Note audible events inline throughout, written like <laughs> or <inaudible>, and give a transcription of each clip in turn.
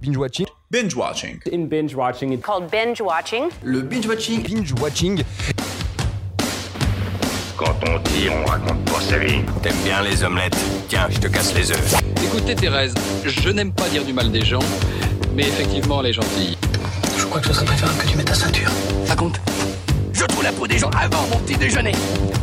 Binge watching. Binge watching. In binge watching, it's called binge watching. Le binge watching. Binge watching. Quand on tire, on raconte pas sa vie. T'aimes bien les omelettes Tiens, je te casse les œufs. Écoutez Thérèse, je n'aime pas dire du mal des gens, mais effectivement elle est gentille. Je crois que ce serait préférable que tu mettes ta ceinture. Ça compte? Je trouve la peau des gens avant mon petit déjeuner.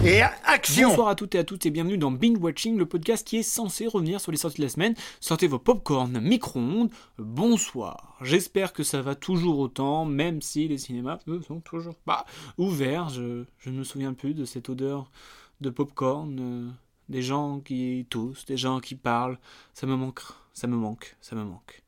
Et action Bonsoir à toutes et à tous et bienvenue dans Binge Watching, le podcast qui est censé revenir sur les sorties de la semaine. Sortez vos popcorn micro-ondes. Bonsoir. J'espère que ça va toujours autant, même si les cinémas eux, sont toujours pas ouverts. Je, je ne me souviens plus de cette odeur de popcorn, euh, des gens qui toussent, des gens qui parlent. Ça me manque, ça me manque, ça me manque.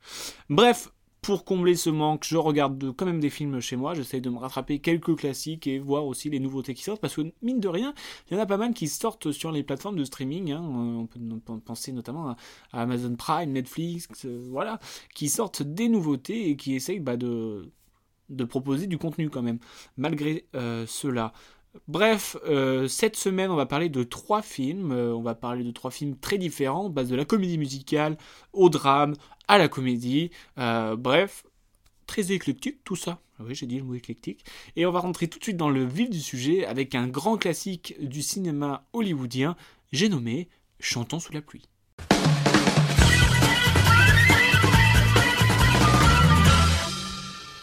Bref, pour combler ce manque, je regarde quand même des films chez moi, j'essaye de me rattraper quelques classiques et voir aussi les nouveautés qui sortent, parce que mine de rien, il y en a pas mal qui sortent sur les plateformes de streaming, hein. on peut penser notamment à Amazon Prime, Netflix, euh, voilà, qui sortent des nouveautés et qui essayent bah, de, proposer du contenu quand même, malgré euh, cela. Bref, euh, cette semaine, on va parler de trois films. Euh, on va parler de trois films très différents, base de la comédie musicale au drame, à la comédie. Euh, bref, très éclectique tout ça. Ah oui, j'ai dit le mot éclectique. Et on va rentrer tout de suite dans le vif du sujet avec un grand classique du cinéma hollywoodien. J'ai nommé Chantons sous la pluie.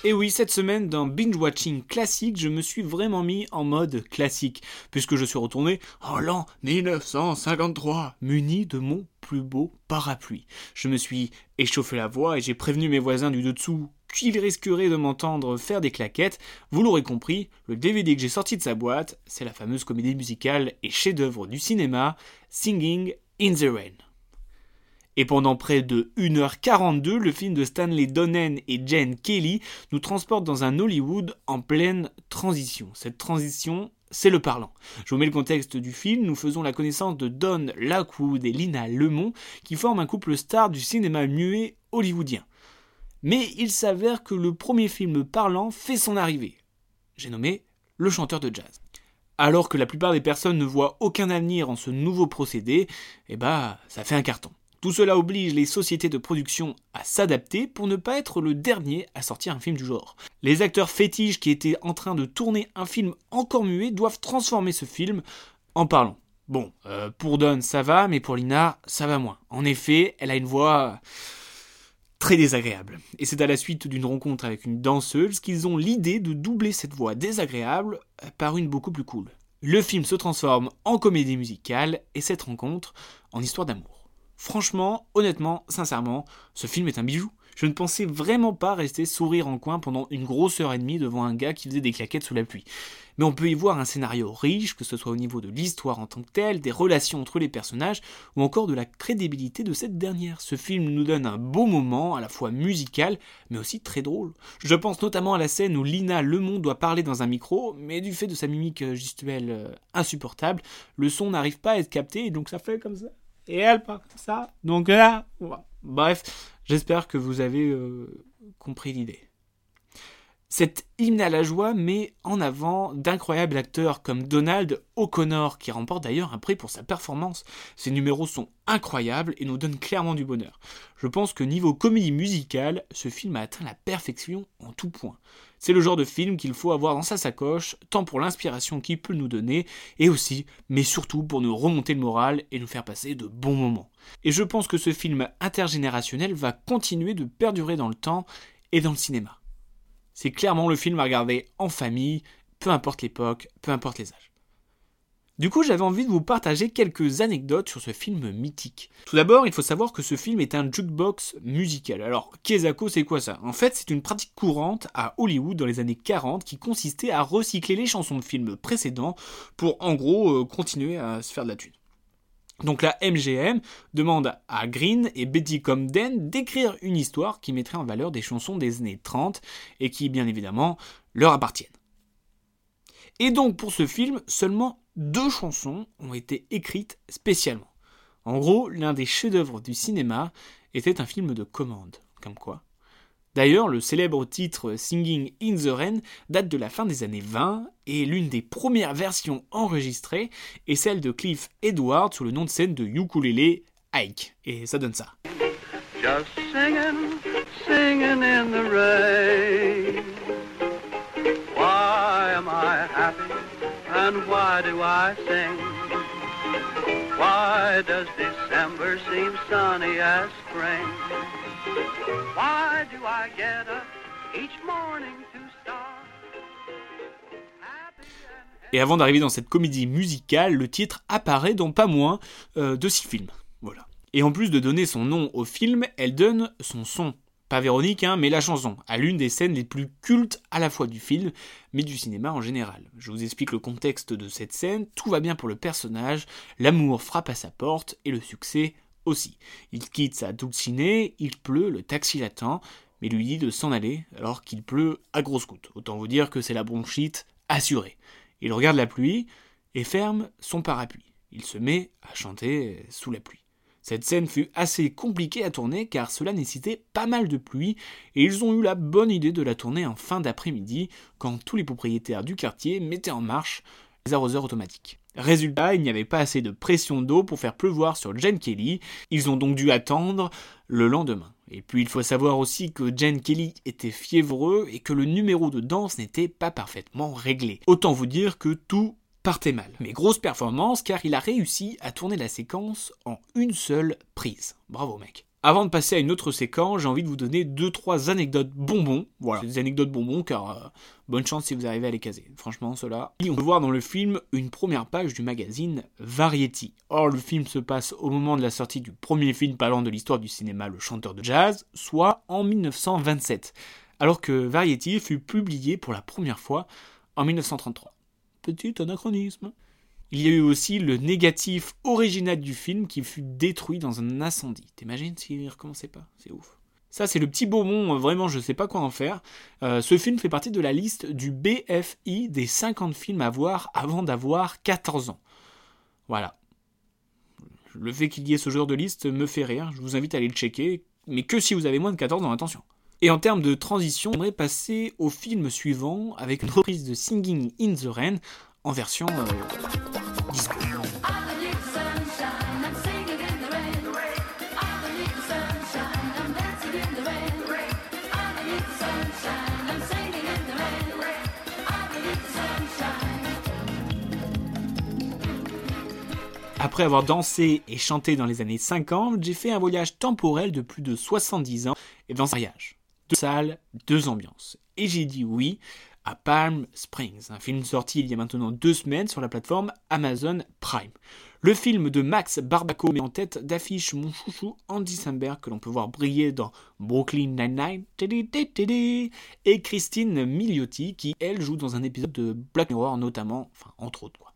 Et oui, cette semaine, dans Binge Watching classique, je me suis vraiment mis en mode classique, puisque je suis retourné en l'an 1953, muni de mon plus beau parapluie. Je me suis échauffé la voix et j'ai prévenu mes voisins du dessous qu'ils risqueraient de m'entendre faire des claquettes. Vous l'aurez compris, le DVD que j'ai sorti de sa boîte, c'est la fameuse comédie musicale et chef-d'œuvre du cinéma, Singing in the Rain. Et pendant près de 1h42, le film de Stanley Donen et Jen Kelly nous transporte dans un Hollywood en pleine transition. Cette transition, c'est le parlant. Je vous mets le contexte du film. Nous faisons la connaissance de Don Lockwood et Lina Lemont, qui forment un couple star du cinéma muet hollywoodien. Mais il s'avère que le premier film parlant fait son arrivée. J'ai nommé Le chanteur de jazz. Alors que la plupart des personnes ne voient aucun avenir en ce nouveau procédé, eh bah, ça fait un carton. Tout cela oblige les sociétés de production à s'adapter pour ne pas être le dernier à sortir un film du genre. Les acteurs fétiches qui étaient en train de tourner un film encore muet doivent transformer ce film en parlant. Bon, euh, pour Don ça va, mais pour Lina ça va moins. En effet, elle a une voix très désagréable. Et c'est à la suite d'une rencontre avec une danseuse qu'ils ont l'idée de doubler cette voix désagréable par une beaucoup plus cool. Le film se transforme en comédie musicale et cette rencontre en histoire d'amour. Franchement, honnêtement, sincèrement, ce film est un bijou. Je ne pensais vraiment pas rester sourire en coin pendant une grosse heure et demie devant un gars qui faisait des claquettes sous la pluie. Mais on peut y voir un scénario riche, que ce soit au niveau de l'histoire en tant que telle, des relations entre les personnages, ou encore de la crédibilité de cette dernière. Ce film nous donne un beau moment, à la fois musical, mais aussi très drôle. Je pense notamment à la scène où Lina Lemont doit parler dans un micro, mais du fait de sa mimique gestuelle euh, insupportable, le son n'arrive pas à être capté, et donc ça fait comme ça et elle pas ça. Donc là, bref, j'espère que vous avez euh, compris l'idée. Cet hymne à la joie met en avant d'incroyables acteurs comme Donald O'Connor, qui remporte d'ailleurs un prix pour sa performance. Ses numéros sont incroyables et nous donnent clairement du bonheur. Je pense que niveau comédie musicale, ce film a atteint la perfection en tout point. C'est le genre de film qu'il faut avoir dans sa sacoche, tant pour l'inspiration qu'il peut nous donner, et aussi, mais surtout pour nous remonter le moral et nous faire passer de bons moments. Et je pense que ce film intergénérationnel va continuer de perdurer dans le temps et dans le cinéma. C'est clairement le film à regarder en famille, peu importe l'époque, peu importe les âges. Du coup, j'avais envie de vous partager quelques anecdotes sur ce film mythique. Tout d'abord, il faut savoir que ce film est un jukebox musical. Alors, Kezako, c'est quoi ça? En fait, c'est une pratique courante à Hollywood dans les années 40 qui consistait à recycler les chansons de films précédents pour, en gros, euh, continuer à se faire de la thune. Donc la MGM demande à Green et Betty Comden d'écrire une histoire qui mettrait en valeur des chansons des années 30 et qui bien évidemment leur appartiennent. Et donc pour ce film, seulement deux chansons ont été écrites spécialement. En gros, l'un des chefs-d'œuvre du cinéma était un film de commande, comme quoi. D'ailleurs, le célèbre titre Singing in the Rain date de la fin des années 20 et l'une des premières versions enregistrées est celle de Cliff Edward sous le nom de scène de ukulele Ike. Et ça donne ça. Why do I sing? Why does December seem sunny as spring? Why do I get up each morning to start? Et avant d'arriver dans cette comédie musicale, le titre apparaît dans pas moins euh, de six films. Voilà. Et en plus de donner son nom au film, elle donne son son. Pas Véronique, hein, mais la chanson, à l'une des scènes les plus cultes à la fois du film, mais du cinéma en général. Je vous explique le contexte de cette scène, tout va bien pour le personnage, l'amour frappe à sa porte, et le succès aussi. Il quitte sa dulcinée, il pleut, le taxi l'attend, mais lui dit de s'en aller, alors qu'il pleut à grosses gouttes. Autant vous dire que c'est la bronchite assurée. Il regarde la pluie et ferme son parapluie. Il se met à chanter sous la pluie. Cette scène fut assez compliquée à tourner car cela nécessitait pas mal de pluie et ils ont eu la bonne idée de la tourner en fin d'après-midi quand tous les propriétaires du quartier mettaient en marche les arroseurs automatiques. Résultat, il n'y avait pas assez de pression d'eau pour faire pleuvoir sur Jen Kelly, ils ont donc dû attendre le lendemain. Et puis il faut savoir aussi que Jen Kelly était fiévreux et que le numéro de danse n'était pas parfaitement réglé. Autant vous dire que tout partait mal. Mais grosse performance car il a réussi à tourner la séquence en une seule prise. Bravo mec. Avant de passer à une autre séquence, j'ai envie de vous donner 2-3 anecdotes bonbons. Voilà, des anecdotes bonbons car euh, bonne chance si vous arrivez à les caser. Franchement, cela. On peut voir dans le film une première page du magazine Variety. Or, le film se passe au moment de la sortie du premier film parlant de l'histoire du cinéma Le chanteur de jazz, soit en 1927. Alors que Variety fut publié pour la première fois en 1933. Petit anachronisme. Il y a eu aussi le négatif original du film qui fut détruit dans un incendie. T'imagines s'il recommençait pas? C'est ouf. Ça, c'est le petit beaumont, euh, vraiment, je sais pas quoi en faire. Euh, ce film fait partie de la liste du BFI des 50 films à voir avant d'avoir 14 ans. Voilà. Le fait qu'il y ait ce genre de liste me fait rire, je vous invite à aller le checker, mais que si vous avez moins de 14 ans, attention. Et en termes de transition, j'aimerais passer au film suivant avec une reprise de Singing in the Rain en version euh, disco. Après avoir dansé et chanté dans les années 50, j'ai fait un voyage temporel de plus de 70 ans et dans un mariage. Deux salles, deux ambiances. Et j'ai dit oui à Palm Springs, un film sorti il y a maintenant deux semaines sur la plateforme Amazon Prime. Le film de Max Barbaco met en tête d'affiche mon chouchou Andy Samberg que l'on peut voir briller dans Brooklyn Nine-Nine et Christine Milioti qui elle joue dans un épisode de Black Mirror notamment, enfin entre autres quoi.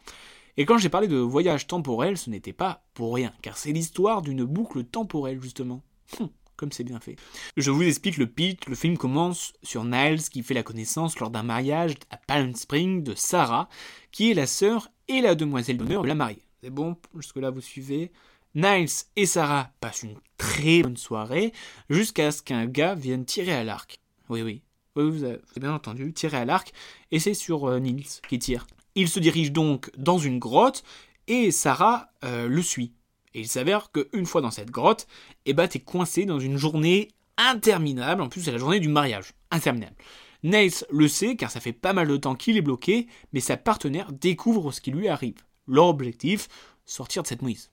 Et quand j'ai parlé de voyage temporel, ce n'était pas pour rien, car c'est l'histoire d'une boucle temporelle justement. Hum, comme c'est bien fait. Je vous explique le pitch. Le film commence sur Niles qui fait la connaissance lors d'un mariage à Palm Springs de Sarah, qui est la sœur et la demoiselle d'honneur de la mariée. C'est bon, jusque-là vous suivez. Niles et Sarah passent une très bonne soirée jusqu'à ce qu'un gars vienne tirer à l'arc. Oui, oui. Oui, vous avez bien entendu, tirer à l'arc, et c'est sur euh, qui tire. Il se dirige donc dans une grotte, et Sarah euh, le suit. Et il s'avère qu'une fois dans cette grotte, eh ben, t'es coincé dans une journée interminable. En plus, c'est la journée du mariage. Interminable. Niles le sait car ça fait pas mal de temps qu'il est bloqué, mais sa partenaire découvre ce qui lui arrive. Leur objectif, sortir de cette mouise.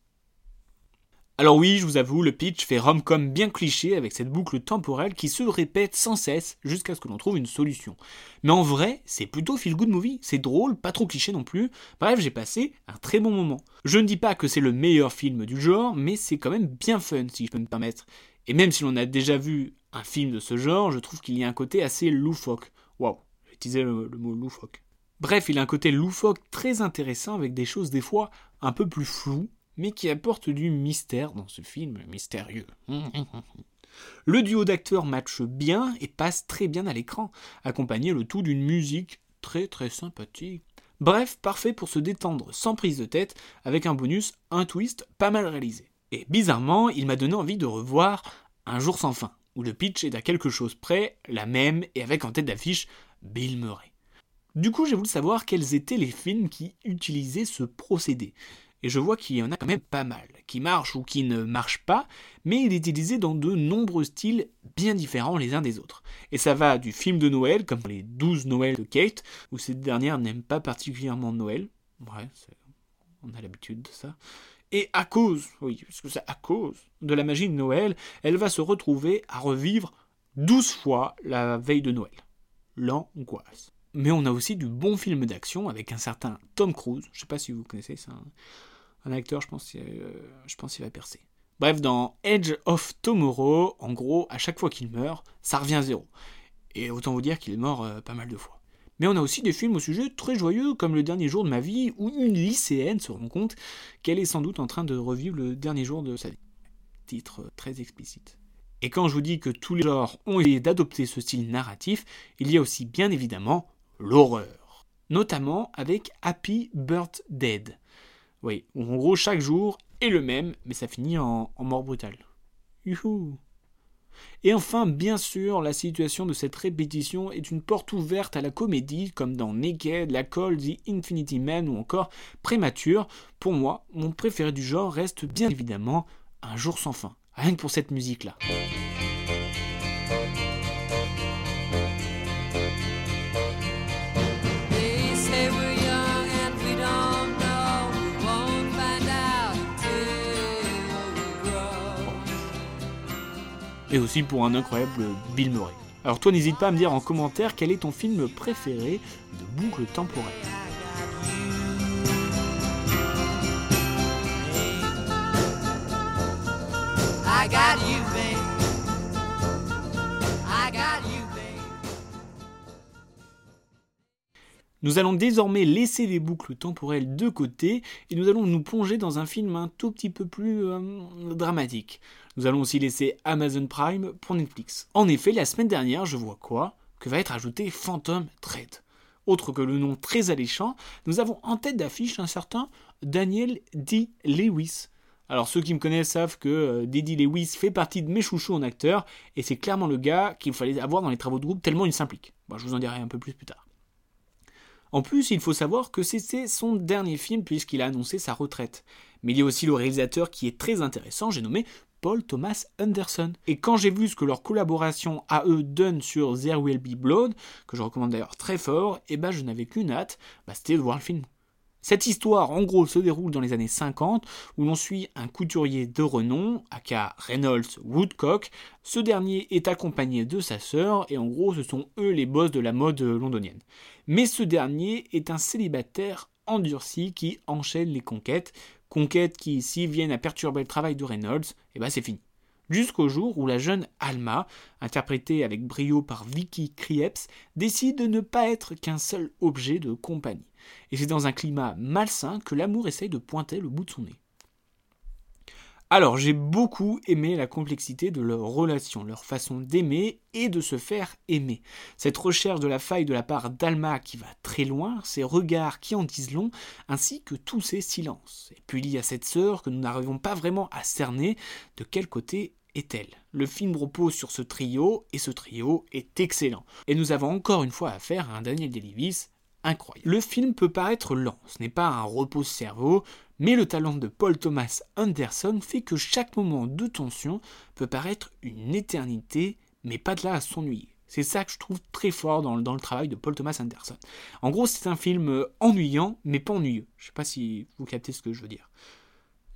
Alors oui, je vous avoue, le pitch fait rom-com bien cliché avec cette boucle temporelle qui se répète sans cesse jusqu'à ce que l'on trouve une solution. Mais en vrai, c'est plutôt feel good movie, c'est drôle, pas trop cliché non plus. Bref, j'ai passé un très bon moment. Je ne dis pas que c'est le meilleur film du genre, mais c'est quand même bien fun si je peux me permettre. Et même si l'on a déjà vu un film de ce genre, je trouve qu'il y a un côté assez loufoque. Waouh, j'ai utilisé le, le mot loufoque. Bref, il a un côté loufoque très intéressant avec des choses des fois un peu plus floues, mais qui apporte du mystère dans ce film mystérieux. <laughs> Le duo d'acteurs matche bien et passe très bien à l'écran, accompagné le tout d'une musique très très sympathique. Bref, parfait pour se détendre sans prise de tête, avec un bonus, un twist pas mal réalisé. Et bizarrement, il m'a donné envie de revoir Un jour sans fin, où le pitch est à quelque chose près, la même, et avec en tête d'affiche Bill Murray. Du coup, j'ai voulu savoir quels étaient les films qui utilisaient ce procédé. Et je vois qu'il y en a quand même pas mal, qui marchent ou qui ne marchent pas, mais il est utilisé dans de nombreux styles bien différents les uns des autres. Et ça va du film de Noël, comme les 12 Noëls de Kate, où cette dernière n'aime pas particulièrement Noël. Ouais, on a l'habitude de ça. Et à cause, oui, parce que c'est à cause de la magie de Noël, elle va se retrouver à revivre 12 fois la veille de Noël. L'angoisse. Mais on a aussi du bon film d'action avec un certain Tom Cruise. Je sais pas si vous connaissez, c'est un, acteur, je pense, euh, je va percer. Bref, dans Edge of Tomorrow, en gros, à chaque fois qu'il meurt, ça revient à zéro. Et autant vous dire qu'il est mort euh, pas mal de fois. Mais on a aussi des films au sujet très joyeux, comme Le dernier jour de ma vie, où une lycéenne se rend compte qu'elle est sans doute en train de revivre le dernier jour de sa vie. Titre très explicite. Et quand je vous dis que tous les genres ont essayé d'adopter ce style narratif, il y a aussi bien évidemment l'horreur. Notamment avec Happy Birthday. Oui, en gros chaque jour est le même, mais ça finit en, mort brutale. Youhou et enfin, bien sûr, la situation de cette répétition est une porte ouverte à la comédie, comme dans Naked, La Colle, The Infinity Man ou encore Prémature. Pour moi, mon préféré du genre reste bien évidemment Un jour sans fin. Rien que pour cette musique-là. Et aussi pour un incroyable Bill Murray. Alors toi n'hésite pas à me dire en commentaire quel est ton film préféré de boucle temporelle. I got you, babe. I got you, babe. Nous allons désormais laisser les boucles temporelles de côté et nous allons nous plonger dans un film un tout petit peu plus euh, dramatique. Nous allons aussi laisser Amazon Prime pour Netflix. En effet, la semaine dernière, je vois quoi? Que va être ajouté Phantom Thread. Autre que le nom très alléchant, nous avons en tête d'affiche un certain Daniel D. Lewis. Alors ceux qui me connaissent savent que euh, Daddy Lewis fait partie de mes chouchous en acteur, et c'est clairement le gars qu'il fallait avoir dans les travaux de groupe tellement il s'implique. Bon, je vous en dirai un peu plus plus tard. En plus, il faut savoir que c'était son dernier film puisqu'il a annoncé sa retraite. Mais il y a aussi le réalisateur qui est très intéressant, j'ai nommé Paul Thomas Anderson. Et quand j'ai vu ce que leur collaboration à eux donne sur There Will Be Blood, que je recommande d'ailleurs très fort, et ben je n'avais qu'une hâte, bah, c'était de voir le film. Cette histoire, en gros, se déroule dans les années 50, où l'on suit un couturier de renom, aka Reynolds Woodcock. Ce dernier est accompagné de sa sœur, et en gros, ce sont eux les boss de la mode londonienne. Mais ce dernier est un célibataire endurci qui enchaîne les conquêtes, conquêtes qui, s'ils viennent à perturber le travail de Reynolds, et ben c'est fini. Jusqu'au jour où la jeune Alma, interprétée avec brio par Vicky Krieps, décide de ne pas être qu'un seul objet de compagnie. Et c'est dans un climat malsain que l'amour essaye de pointer le bout de son nez. Alors, j'ai beaucoup aimé la complexité de leur relation, leur façon d'aimer et de se faire aimer. Cette recherche de la faille de la part d'Alma qui va très loin, ses regards qui en disent long, ainsi que tous ses silences. Et puis il y a cette sœur que nous n'arrivons pas vraiment à cerner de quel côté est-elle? Le film repose sur ce trio, et ce trio est excellent. Et nous avons encore une fois affaire à un Daniel Day-Lewis incroyable. Le film peut paraître lent, ce n'est pas un repose-cerveau, mais le talent de Paul Thomas Anderson fait que chaque moment de tension peut paraître une éternité, mais pas de là à s'ennuyer. C'est ça que je trouve très fort dans, le- travail de Paul Thomas Anderson. En gros, c'est un film euh, ennuyant, mais pas ennuyeux. Je sais pas si vous captez ce que je veux dire.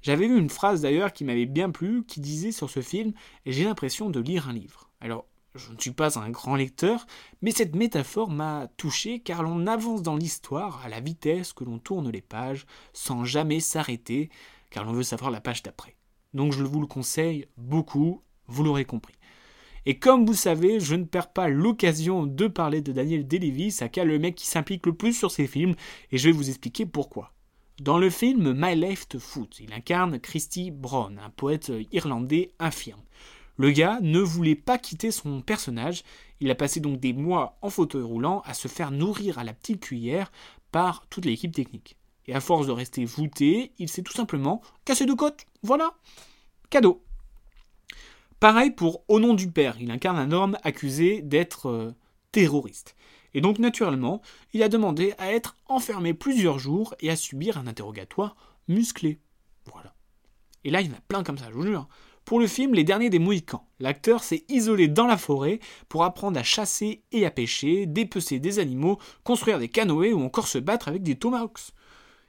J'avais lu une phrase d'ailleurs qui m'avait bien plu, qui disait sur ce film J'ai l'impression de lire un livre. Alors, je ne suis pas un grand lecteur, mais cette métaphore m'a touché car l'on avance dans l'histoire à la vitesse que l'on tourne les pages, sans jamais s'arrêter, car l'on veut savoir la page d'après. Donc je vous le conseille beaucoup, vous l'aurez compris. Et comme vous savez, je ne perds pas l'occasion de parler de Daniel Day-Lewis, aka le mec qui s'implique le plus sur ses films, et je vais vous expliquer pourquoi. Dans le film My Left Foot, il incarne Christy Brown, un poète irlandais infirme. Le gars ne voulait pas quitter son personnage, il a passé donc des mois en fauteuil roulant à se faire nourrir à la petite cuillère par toute l'équipe technique. Et à force de rester voûté, il s'est tout simplement cassé de côte. Voilà. Cadeau. Pareil pour Au nom du père, il incarne un homme accusé d'être euh, terroriste. Et donc naturellement, il a demandé à être enfermé plusieurs jours et à subir un interrogatoire musclé. Voilà. Et là, il y en a plein comme ça, je vous jure. Pour le film Les Derniers des Mohicans, l'acteur s'est isolé dans la forêt pour apprendre à chasser et à pêcher, dépecer des animaux, construire des canoës ou encore se battre avec des tomahawks.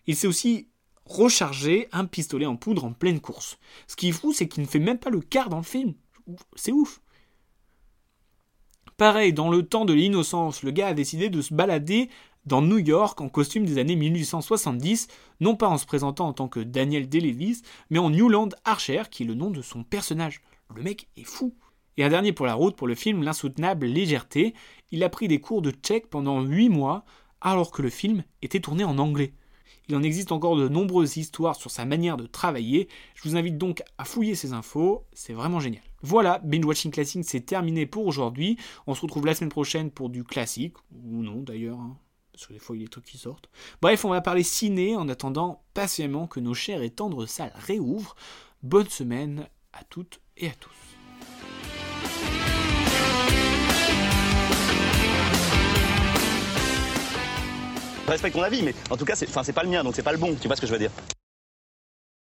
Il s'est aussi rechargé un pistolet en poudre en pleine course. Ce qui est fou, c'est qu'il ne fait même pas le quart dans le film. C'est ouf. Pareil, dans le temps de l'innocence, le gars a décidé de se balader dans New York en costume des années 1870, non pas en se présentant en tant que Daniel Day-Lewis, mais en Newland Archer, qui est le nom de son personnage. Le mec est fou. Et un dernier pour la route pour le film L'insoutenable légèreté. Il a pris des cours de tchèque pendant 8 mois, alors que le film était tourné en anglais. Il en existe encore de nombreuses histoires sur sa manière de travailler. Je vous invite donc à fouiller ces infos, c'est vraiment génial. Voilà, Binge Watching Classic, c'est terminé pour aujourd'hui. On se retrouve la semaine prochaine pour du classique, ou non d'ailleurs, hein, parce que des fois il y a des trucs qui sortent. Bref, on va parler ciné en attendant patiemment que nos chères et tendres salles réouvrent. Bonne semaine à toutes et à tous. Je respecte ton avis, mais en tout cas, c'est pas le mien, donc c'est pas le bon. Tu vois ce que je veux dire?